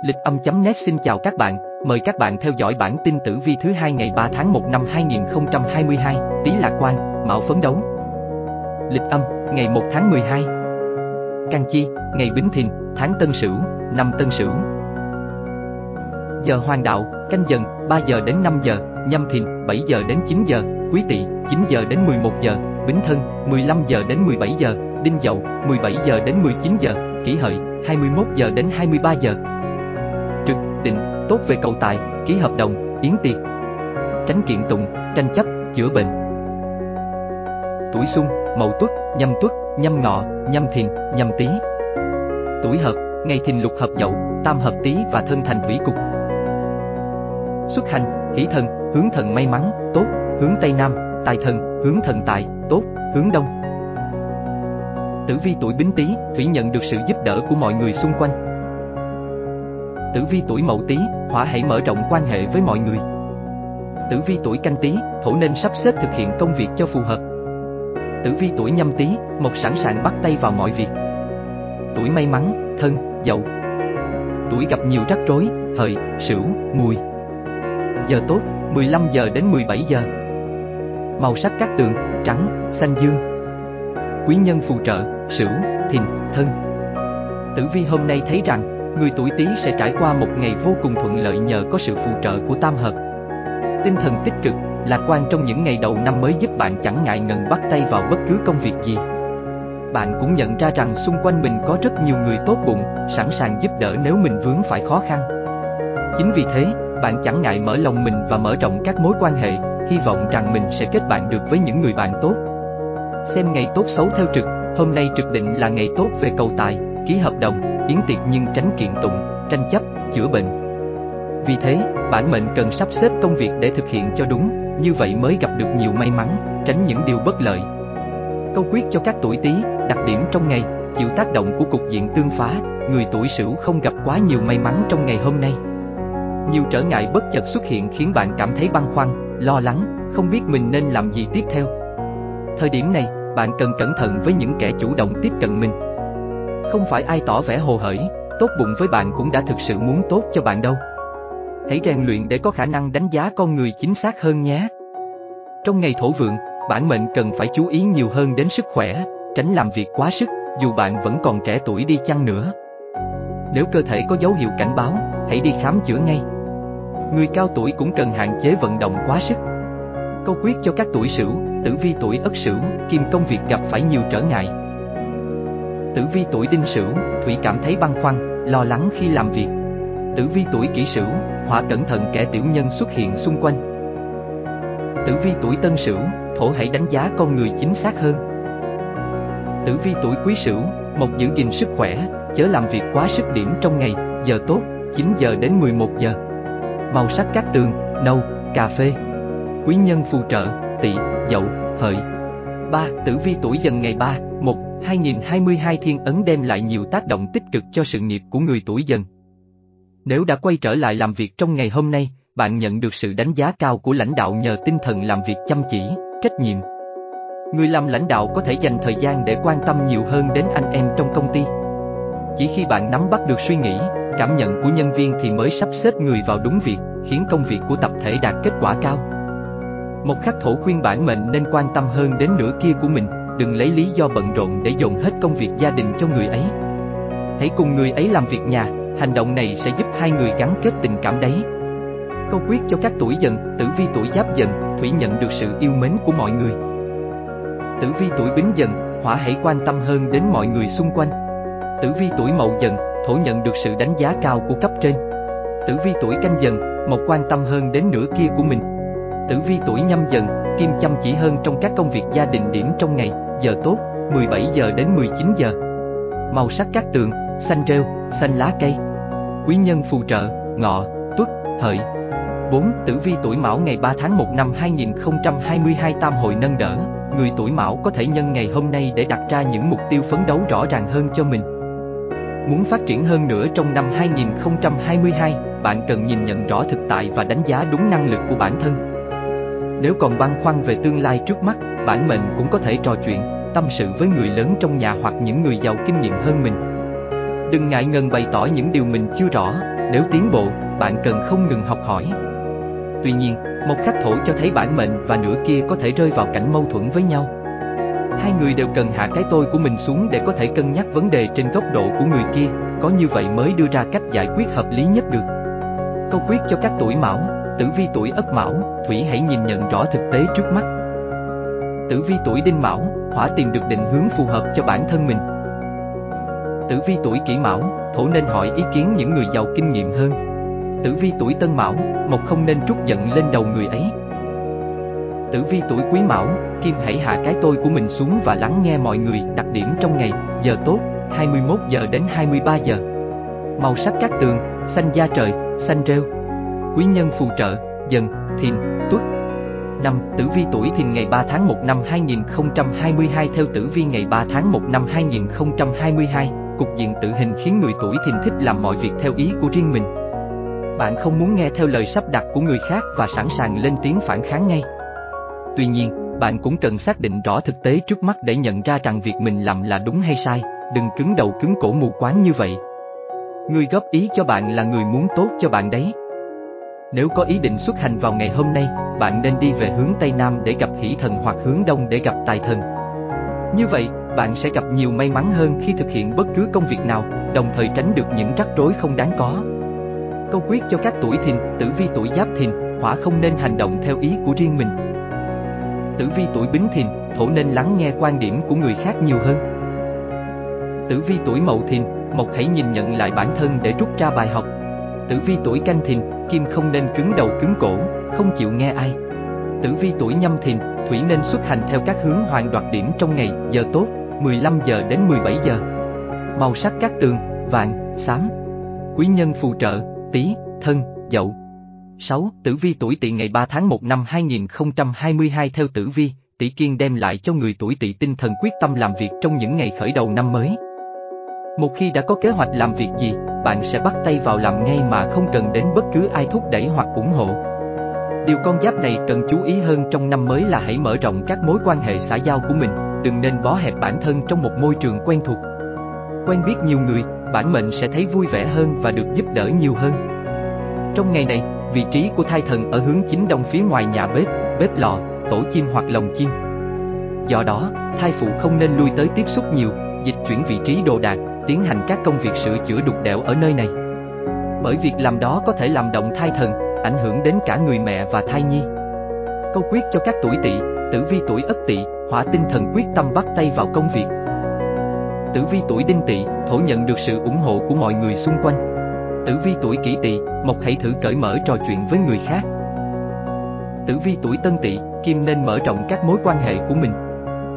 Lịch âm.net xin chào các bạn, mời các bạn theo dõi bản tin tử vi thứ hai ngày 3 tháng 1 năm 2022, tí Lạc Quan, Mão Phấn Đấu. Lịch âm, ngày 1 tháng 12. Can Chi, ngày Bính Thìn, tháng Tân Sửu, năm Tân Sửu. Giờ Hoàng Đạo, canh dần, 3 giờ đến 5 giờ, nhâm thìn, 7 giờ đến 9 giờ, quý tỵ, 9 giờ đến 11 giờ, bính thân, 15 giờ đến 17 giờ, đinh dậu, 17 giờ đến 19 giờ, kỷ hợi, 21 giờ đến 23 giờ. Trực, định, tốt về cầu tài, ký hợp đồng, yến tiệc. Tránh kiện tụng, tranh chấp, chữa bệnh. Tuổi xung, mậu tuất, nhâm tuất, nhâm ngọ, nhâm thìn, nhâm tý. Tuổi hợp, ngày thìn lục hợp dậu, tam hợp tý và thân thành thủy cục. Xuất hành, hỷ thần, hướng thần may mắn, tốt, hướng tây nam, tài thần, hướng thần tài, tốt, hướng đông. Tử vi tuổi Bính Tý, thủy nhận được sự giúp đỡ của mọi người xung quanh. Tử vi tuổi Mậu Tý, hỏa hãy mở rộng quan hệ với mọi người. Tử vi tuổi Canh Tý, thổ nên sắp xếp thực hiện công việc cho phù hợp. Tử vi tuổi Nhâm Tý, mộc sẵn sàng bắt tay vào mọi việc. Tuổi may mắn, thân, dậu. Tuổi gặp nhiều rắc rối, hợi, sửu, mùi. Giờ tốt, 15 giờ đến 17 giờ. Màu sắc các tường, trắng, xanh dương. Quý nhân phù trợ, sửu, thìn, thân. Tử vi hôm nay thấy rằng, người tuổi Tý sẽ trải qua một ngày vô cùng thuận lợi nhờ có sự phù trợ của tam hợp. Tinh thần tích cực, lạc quan trong những ngày đầu năm mới giúp bạn chẳng ngại ngần bắt tay vào bất cứ công việc gì. Bạn cũng nhận ra rằng xung quanh mình có rất nhiều người tốt bụng, sẵn sàng giúp đỡ nếu mình vướng phải khó khăn. Chính vì thế, bạn chẳng ngại mở lòng mình và mở rộng các mối quan hệ, hy vọng rằng mình sẽ kết bạn được với những người bạn tốt. Xem ngày tốt xấu theo trực, hôm nay trực định là ngày tốt về cầu tài, ký hợp đồng, yến tiệc nhưng tránh kiện tụng, tranh chấp, chữa bệnh. Vì thế, bản mệnh cần sắp xếp công việc để thực hiện cho đúng, như vậy mới gặp được nhiều may mắn, tránh những điều bất lợi. Câu quyết cho các tuổi Tý, đặc điểm trong ngày, chịu tác động của cục diện tương phá, người tuổi Sửu không gặp quá nhiều may mắn trong ngày hôm nay. Nhiều trở ngại bất chợt xuất hiện khiến bạn cảm thấy băn khoăn, lo lắng, không biết mình nên làm gì tiếp theo. Thời điểm này, bạn cần cẩn thận với những kẻ chủ động tiếp cận mình. Không phải ai tỏ vẻ hồ hởi, tốt bụng với bạn cũng đã thực sự muốn tốt cho bạn đâu. Hãy rèn luyện để có khả năng đánh giá con người chính xác hơn nhé. Trong ngày thổ vượng, bản mệnh cần phải chú ý nhiều hơn đến sức khỏe, tránh làm việc quá sức, dù bạn vẫn còn trẻ tuổi đi chăng nữa. Nếu cơ thể có dấu hiệu cảnh báo, hãy đi khám chữa ngay. Người cao tuổi cũng cần hạn chế vận động quá sức. Câu quyết cho các tuổi sửu, tử vi tuổi ất sửu, kim công việc gặp phải nhiều trở ngại. Tử vi tuổi đinh sửu, thủy cảm thấy băn khoăn, lo lắng khi làm việc. Tử vi tuổi kỷ sửu, hỏa cẩn thận kẻ tiểu nhân xuất hiện xung quanh. Tử vi tuổi tân sửu, thổ hãy đánh giá con người chính xác hơn. Tử vi tuổi quý sửu, mộc giữ gìn sức khỏe, chớ làm việc quá sức điểm trong ngày, giờ tốt, 9 giờ đến 11 giờ. Màu sắc các tường, nâu, cà phê. Quý nhân phù trợ, tỵ, dậu, hợi. 3. Tử vi tuổi dần ngày 3, 2022 thiên ấn đem lại nhiều tác động tích cực cho sự nghiệp của người tuổi dần. Nếu đã quay trở lại làm việc trong ngày hôm nay, bạn nhận được sự đánh giá cao của lãnh đạo nhờ tinh thần làm việc chăm chỉ, trách nhiệm. Người làm lãnh đạo có thể dành thời gian để quan tâm nhiều hơn đến anh em trong công ty. Chỉ khi bạn nắm bắt được suy nghĩ, cảm nhận của nhân viên thì mới sắp xếp người vào đúng việc, khiến công việc của tập thể đạt kết quả cao. Một khắc thổ khuyên bản mệnh nên quan tâm hơn đến nửa kia của mình, đừng lấy lý do bận rộn để dồn hết công việc gia đình cho người ấy. Hãy cùng người ấy làm việc nhà, hành động này sẽ giúp hai người gắn kết tình cảm đấy. Câu quyết cho các tuổi dần, tử vi tuổi giáp dần, thủy nhận được sự yêu mến của mọi người. Tử vi tuổi bính dần, hỏa hãy quan tâm hơn đến mọi người xung quanh. Tử vi tuổi mậu dần, thổ nhận được sự đánh giá cao của cấp trên. Tử vi tuổi canh dần, mộc quan tâm hơn đến nửa kia của mình. Tử vi tuổi nhâm dần, kim chăm chỉ hơn trong các công việc gia đình điểm trong ngày, giờ tốt, 17 giờ đến 19 giờ. Màu sắc các tường, xanh rêu, xanh lá cây. Quý nhân phù trợ, ngọ, tuất, hợi. 4. Tử vi tuổi Mão ngày 3 tháng 1 năm 2022 tam hội nâng đỡ, người tuổi Mão có thể nhân ngày hôm nay để đặt ra những mục tiêu phấn đấu rõ ràng hơn cho mình. Muốn phát triển hơn nữa trong năm 2022, bạn cần nhìn nhận rõ thực tại và đánh giá đúng năng lực của bản thân. Nếu còn băn khoăn về tương lai trước mắt, bản mệnh cũng có thể trò chuyện, tâm sự với người lớn trong nhà hoặc những người giàu kinh nghiệm hơn mình. Đừng ngại ngần bày tỏ những điều mình chưa rõ, Nếu tiến bộ, bạn cần không ngừng học hỏi. Tuy nhiên, một khắc thổ cho thấy bản mệnh và nửa kia có thể rơi vào cảnh mâu thuẫn với nhau. Hai người đều cần hạ cái tôi của mình xuống để có thể cân nhắc vấn đề trên góc độ của người kia, có như vậy mới đưa ra cách giải quyết hợp lý nhất được. Câu quyết cho các tuổi mão, tử vi tuổi ất mão, thủy hãy nhìn nhận rõ thực tế trước mắt. Tử vi tuổi đinh mão, hỏa tìm được định hướng phù hợp cho bản thân mình. Tử vi tuổi kỷ mão, thổ nên hỏi ý kiến những người giàu kinh nghiệm hơn. Tử vi tuổi tân mão, mộc không nên trút giận lên đầu người ấy. Tử vi tuổi quý mão, kim hãy hạ cái tôi của mình xuống và lắng nghe mọi người, đặc điểm trong ngày, giờ tốt, 21 giờ đến 23 giờ. Màu sắc các tường, xanh da trời, xanh rêu. Quý nhân phù trợ, dần, thìn, tuất. Năm Tử vi tuổi thìn ngày 3 tháng 1 năm 2022 theo tử vi ngày 3 tháng 1 năm 2022, cục diện tự hình khiến người tuổi thìn thích làm mọi việc theo ý của riêng mình. Bạn không muốn nghe theo lời sắp đặt của người khác và sẵn sàng lên tiếng phản kháng ngay. Tuy nhiên, bạn cũng cần xác định rõ thực tế trước mắt để nhận ra rằng việc mình làm là đúng hay sai, đừng cứng đầu cứng cổ mù quáng như vậy. Người góp ý cho bạn là người muốn tốt cho bạn đấy. Nếu có ý định xuất hành vào ngày hôm nay, bạn nên đi về hướng Tây Nam để gặp hỷ thần hoặc hướng Đông để gặp tài thần. Như vậy, bạn sẽ gặp nhiều may mắn hơn khi thực hiện bất cứ công việc nào, đồng thời tránh được những rắc rối không đáng có. Câu quyết cho các tuổi thìn, tử vi tuổi giáp thìn, hỏa không nên hành động theo ý của riêng mình. Tử vi tuổi bính thìn, thổ nên lắng nghe quan điểm của người khác nhiều hơn. Tử vi tuổi mậu thìn, mộc hãy nhìn nhận lại bản thân để rút ra bài học. Tử vi tuổi canh thìn, kim không nên cứng đầu cứng cổ, không chịu nghe ai. Tử vi tuổi nhâm thìn, thủy nên xuất hành theo các hướng hoàn đoạt điểm trong ngày, giờ tốt, 15 giờ đến 17 giờ. Màu sắc các tường, vàng, xám. Quý nhân phù trợ, Tý, Thân, Dậu. 6. Tử vi tuổi Tỵ ngày 3 tháng 1 năm 2022 theo tử vi, Tỵ Kiên đem lại cho người tuổi Tỵ tinh thần quyết tâm làm việc trong những ngày khởi đầu năm mới. Một khi đã có kế hoạch làm việc gì, bạn sẽ bắt tay vào làm ngay mà không cần đến bất cứ ai thúc đẩy hoặc ủng hộ. Điều con giáp này cần chú ý hơn trong năm mới là hãy mở rộng các mối quan hệ xã giao của mình, đừng nên bó hẹp bản thân trong một môi trường quen thuộc. Quen biết nhiều người, bản mệnh sẽ thấy vui vẻ hơn và được giúp đỡ nhiều hơn. Trong ngày này, vị trí của thai thần ở hướng chính đông phía ngoài nhà bếp, bếp lò, tổ chim hoặc lồng chim. Do đó, thai phụ không nên lui tới tiếp xúc nhiều, dịch chuyển vị trí đồ đạc, tiến hành các công việc sửa chữa đục đẽo ở nơi này. Bởi việc làm đó có thể làm động thai thần, ảnh hưởng đến cả người mẹ và thai nhi. Câu quyết cho các tuổi tỵ, tử vi tuổi ất tỵ, hỏa tinh thần quyết tâm bắt tay vào công việc. Tử vi tuổi đinh tỵ, thổ nhận được sự ủng hộ của mọi người xung quanh. Tử vi tuổi kỷ tỵ, mộc hãy thử cởi mở trò chuyện với người khác. Tử vi tuổi tân tỵ, kim nên mở rộng các mối quan hệ của mình.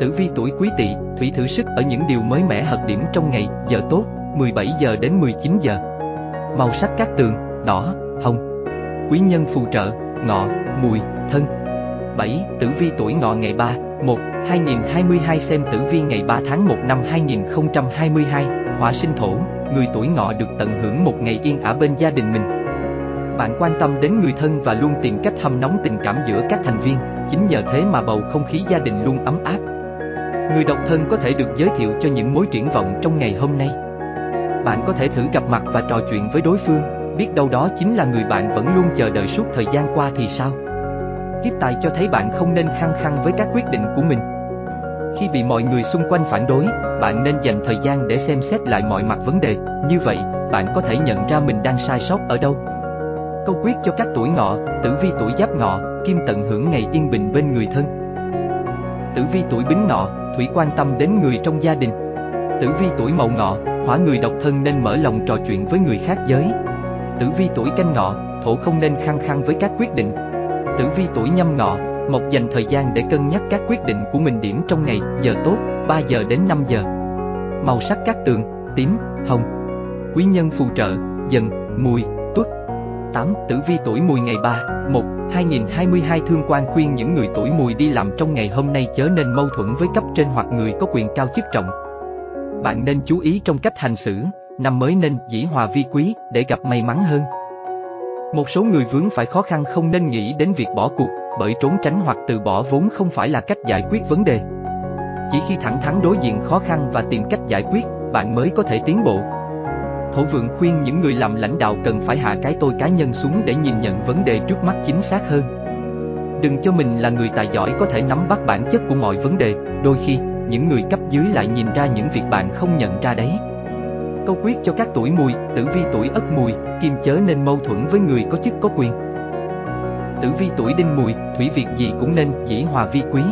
Tử vi tuổi quý tỵ, thủy thử sức ở những điều mới mẻ hợp điểm trong ngày, giờ tốt, 17 giờ đến 19 giờ. Màu sắc các tường, đỏ, hồng. Quý nhân phù trợ, ngọ, mùi, thân. 7. Tử vi tuổi ngọ ngày 3, 1, 2022 xem tử vi ngày 3 tháng 1 năm 2022, hỏa sinh thổ, người tuổi ngọ được tận hưởng một ngày yên ả bên gia đình mình. Bạn quan tâm đến người thân và luôn tìm cách hâm nóng tình cảm giữa các thành viên, chính nhờ thế mà bầu không khí gia đình luôn ấm áp. Người độc thân có thể được giới thiệu cho những mối triển vọng trong ngày hôm nay. Bạn có thể thử gặp mặt và trò chuyện với đối phương, biết đâu đó chính là người bạn vẫn luôn chờ đợi suốt thời gian qua thì sao? Kiếp tài cho thấy bạn không nên khăng khăng với các quyết định của mình. Khi bị mọi người xung quanh phản đối, bạn nên dành thời gian để xem xét lại mọi mặt vấn đề, như vậy, bạn có thể nhận ra mình đang sai sót ở đâu. Câu quyết cho các tuổi ngọ, tử vi tuổi giáp ngọ, kim tận hưởng ngày yên bình bên người thân. Tử vi tuổi bính ngọ, thủy quan tâm đến người trong gia đình. Tử vi tuổi mậu ngọ, hỏa người độc thân nên mở lòng trò chuyện với người khác giới. Tử vi tuổi canh ngọ, thổ không nên khăng khăng với các quyết định. Tử vi tuổi nhâm ngọ, mộc dành thời gian để cân nhắc các quyết định của mình điểm trong ngày, giờ tốt, 3 giờ đến 5 giờ. Màu sắc các tường, tím, hồng. Quý nhân phù trợ, dần, mùi. 8. Tử vi tuổi mùi ngày 3, 1, 2022 thương quan khuyên những người tuổi mùi đi làm trong ngày hôm nay chớ nên mâu thuẫn với cấp trên hoặc người có quyền cao chức trọng. Bạn nên chú ý trong cách hành xử, năm mới nên dĩ hòa vi quý để gặp may mắn hơn. Một số người vướng phải khó khăn không nên nghĩ đến việc bỏ cuộc, bởi trốn tránh hoặc từ bỏ vốn không phải là cách giải quyết vấn đề. Chỉ khi thẳng thắn đối diện khó khăn và tìm cách giải quyết, bạn mới có thể tiến bộ. Thổ vượng khuyên những người làm lãnh đạo cần phải hạ cái tôi cá nhân xuống để nhìn nhận vấn đề trước mắt chính xác hơn. Đừng cho mình là người tài giỏi có thể nắm bắt bản chất của mọi vấn đề, đôi khi, những người cấp dưới lại nhìn ra những việc bạn không nhận ra đấy. Câu quyết cho các tuổi mùi, tử vi tuổi ất mùi, kim chớ nên mâu thuẫn với người có chức có quyền. Tử vi tuổi đinh mùi, thủy việc gì cũng nên dĩ hòa vi quý.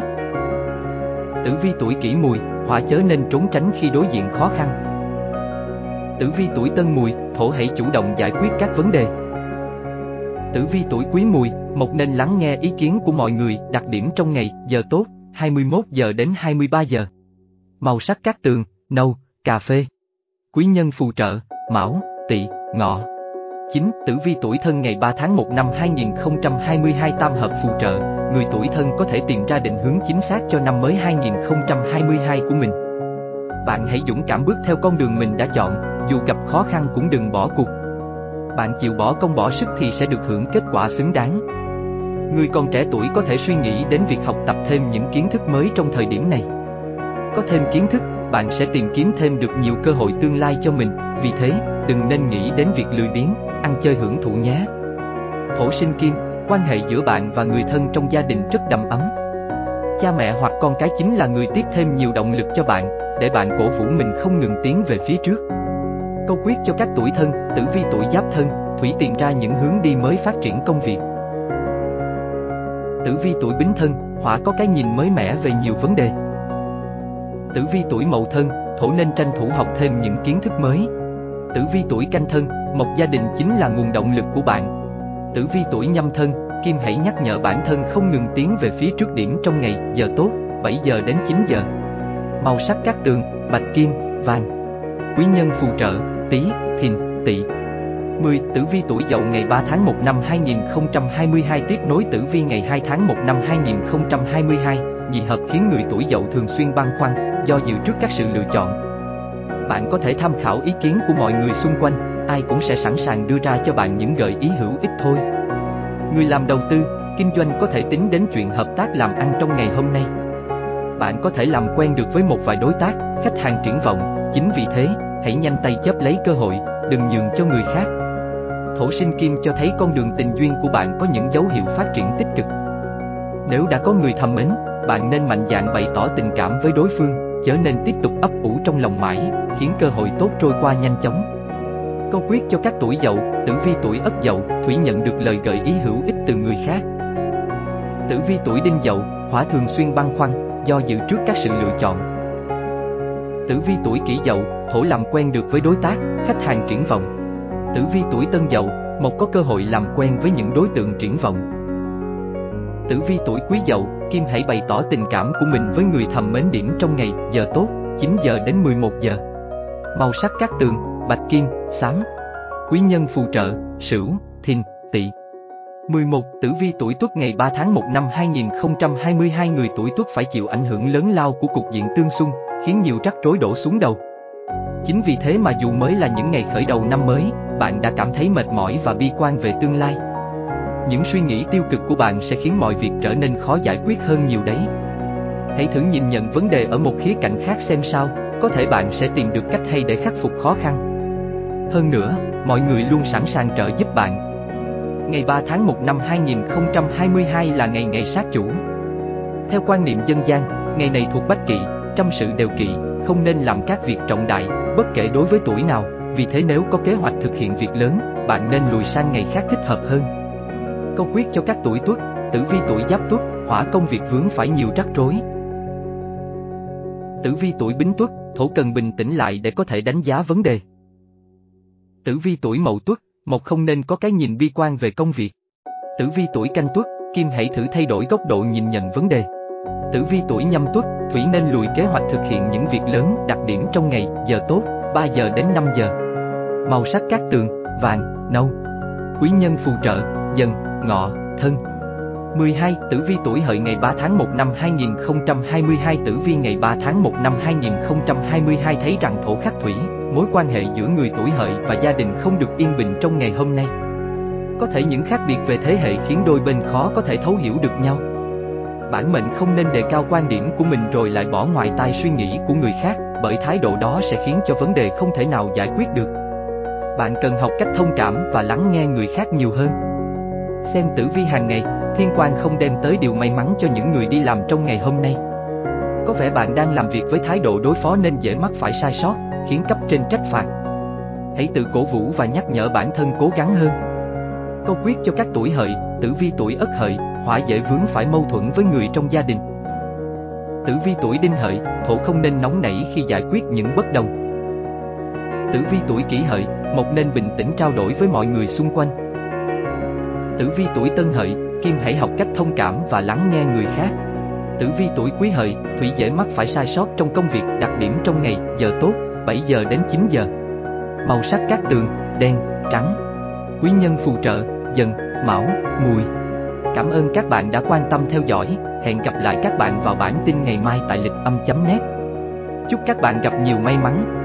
Tử vi tuổi kỷ mùi, hỏa chớ nên trốn tránh khi đối diện khó khăn. Tử vi tuổi tân mùi, thổ hãy chủ động giải quyết các vấn đề. Tử vi tuổi quý mùi, một nên lắng nghe ý kiến của mọi người, đặc điểm trong ngày, giờ tốt, 21 giờ đến 23 giờ. Màu sắc các tường, nâu, cà phê. Quý nhân phù trợ, mão, tỵ, ngọ. 9. Tử vi tuổi thân ngày 3 tháng 1 năm 2022 tam hợp phù trợ, người tuổi thân có thể tìm ra định hướng chính xác cho năm mới 2022 của mình. Bạn hãy dũng cảm bước theo con đường mình đã chọn, dù gặp khó khăn cũng đừng bỏ cuộc. Bạn chịu bỏ công bỏ sức thì sẽ được hưởng kết quả xứng đáng. Người còn trẻ tuổi có thể suy nghĩ đến việc học tập thêm những kiến thức mới trong thời điểm này. Có thêm kiến thức, bạn sẽ tìm kiếm thêm được nhiều cơ hội tương lai cho mình, vì thế, đừng nên nghĩ đến việc lười biếng, ăn chơi hưởng thụ nhé. Thổ sinh kim, quan hệ giữa bạn và người thân trong gia đình rất đầm ấm. Cha mẹ hoặc con cái chính là người tiếp thêm nhiều động lực cho bạn, để bạn cổ vũ mình không ngừng tiến về phía trước. Câu quyết cho các tuổi thân, tử vi tuổi giáp thân, thủy tìm ra những hướng đi mới phát triển công việc. Tử vi tuổi bính thân, hỏa có cái nhìn mới mẻ về nhiều vấn đề. Tử vi tuổi mậu thân, thổ nên tranh thủ học thêm những kiến thức mới. Tử vi tuổi canh thân, một gia đình chính là nguồn động lực của bạn. Tử vi tuổi nhâm thân, Kim hãy nhắc nhở bản thân không ngừng tiến về phía trước điểm trong ngày, giờ tốt, 7 giờ đến 9 giờ. Màu sắc các tường, bạch kim, vàng. Quý nhân phù trợ, Tý, Thìn, Tỵ. 10. Tử vi tuổi Dậu ngày 3 tháng 1 năm 2022 tiếp nối tử vi ngày 2 tháng 1 năm 2022, nhị hợp khiến người tuổi Dậu thường xuyên băn khoăn, do dự trước các sự lựa chọn. Bạn có thể tham khảo ý kiến của mọi người xung quanh, ai cũng sẽ sẵn sàng đưa ra cho bạn những gợi ý hữu ích thôi. Người làm đầu tư, kinh doanh có thể tính đến chuyện hợp tác làm ăn trong ngày hôm nay. Bạn có thể làm quen được với một vài đối tác, khách hàng triển vọng, chính vì thế, hãy nhanh tay chấp lấy cơ hội, đừng nhường cho người khác. Thổ sinh kim cho thấy con đường tình duyên của bạn có những dấu hiệu phát triển tích cực. Nếu đã có người thầm mến, bạn nên mạnh dạn bày tỏ tình cảm với đối phương, chớ nên tiếp tục ấp ủ trong lòng mãi, khiến cơ hội tốt trôi qua nhanh chóng. Câu quyết cho các tuổi dậu, tử vi tuổi ất dậu, thủy nhận được lời gợi ý hữu ích từ người khác. Tử vi tuổi đinh dậu, hỏa thường xuyên băn khoăn, do dự trước các sự lựa chọn. Tử vi tuổi kỷ dậu, thổ làm quen được với đối tác, khách hàng triển vọng. Tử vi tuổi tân dậu, một có cơ hội làm quen với những đối tượng triển vọng. Tử vi tuổi quý dậu, Kim hãy bày tỏ tình cảm của mình với người thầm mến điểm trong ngày, giờ tốt, 9 giờ đến 11 giờ. Màu sắc các tường, bạch kim, xám. Quý nhân phù trợ, Sửu, Thìn, Tỵ. 11. Tử vi tuổi Tuất ngày 3 tháng 1 năm 2022 người tuổi Tuất phải chịu ảnh hưởng lớn lao của cục diện tương xung, khiến nhiều rắc rối đổ xuống đầu. Chính vì thế mà dù mới là những ngày khởi đầu năm mới, bạn đã cảm thấy mệt mỏi và bi quan về tương lai. Những suy nghĩ tiêu cực của bạn sẽ khiến mọi việc trở nên khó giải quyết hơn nhiều đấy. Hãy thử nhìn nhận vấn đề ở một khía cạnh khác xem sao, có thể bạn sẽ tìm được cách hay để khắc phục khó khăn. Hơn nữa, mọi người luôn sẵn sàng trợ giúp bạn. Ngày 3 tháng 1 năm 2022 là ngày ngày sát chủ. Theo quan niệm dân gian, ngày này thuộc bách kỵ, trăm sự đều kỵ, không nên làm các việc trọng đại, bất kể đối với tuổi nào, vì thế nếu có kế hoạch thực hiện việc lớn, bạn nên lùi sang ngày khác thích hợp hơn. Câu quyết cho các tuổi tuất, tử vi tuổi giáp tuất, hỏa công việc vướng phải nhiều rắc rối. Tử vi tuổi bính tuất, thổ cần bình tĩnh lại để có thể đánh giá vấn đề. Tử vi tuổi mậu tuất, một không nên có cái nhìn bi quan về công việc. Tử vi tuổi canh tuất, kim hãy thử thay đổi góc độ nhìn nhận vấn đề. Tử vi tuổi nhâm tuất, thủy nên lùi kế hoạch thực hiện những việc lớn, đặc điểm trong ngày, giờ tốt, 3 giờ đến 5 giờ. Màu sắc các tường, vàng, nâu. Quý nhân phù trợ, dần, ngọ, thân. 12. Tử vi tuổi hợi ngày 3 tháng 1 năm 2022 Tử vi ngày 3 tháng 1 năm 2022 thấy rằng thổ khắc thủy, mối quan hệ giữa người tuổi hợi và gia đình không được yên bình trong ngày hôm nay. Có thể những khác biệt về thế hệ khiến đôi bên khó có thể thấu hiểu được nhau. Bản mệnh không nên đề cao quan điểm của mình rồi lại bỏ ngoài tai suy nghĩ của người khác, bởi thái độ đó sẽ khiến cho vấn đề không thể nào giải quyết được. Bạn cần học cách thông cảm và lắng nghe người khác nhiều hơn. Xem tử vi hàng ngày, thiên quan không đem tới điều may mắn cho những người đi làm trong ngày hôm nay. Có vẻ bạn đang làm việc với thái độ đối phó nên dễ mắc phải sai sót, khiến cấp trên trách phạt. Hãy tự cổ vũ và nhắc nhở bản thân cố gắng hơn. Câu quyết cho các tuổi hợi, tử vi tuổi ất hợi, hỏa dễ vướng phải mâu thuẫn với người trong gia đình. Tử vi tuổi đinh hợi, thổ không nên nóng nảy khi giải quyết những bất đồng. Tử vi tuổi kỷ hợi, mộc nên bình tĩnh trao đổi với mọi người xung quanh. Tử vi tuổi tân hợi, kim hãy học cách thông cảm và lắng nghe người khác. Tử vi tuổi quý hợi, thủy dễ mắc phải sai sót trong công việc, đặc điểm trong ngày, giờ tốt, 7 giờ đến 9 giờ. Màu sắc các tường, đen, trắng. Quý nhân phù trợ, dần, mão, mùi. Cảm ơn các bạn đã quan tâm theo dõi, hẹn gặp lại các bạn vào bản tin ngày mai tại lịch âm.net. Chúc các bạn gặp nhiều may mắn,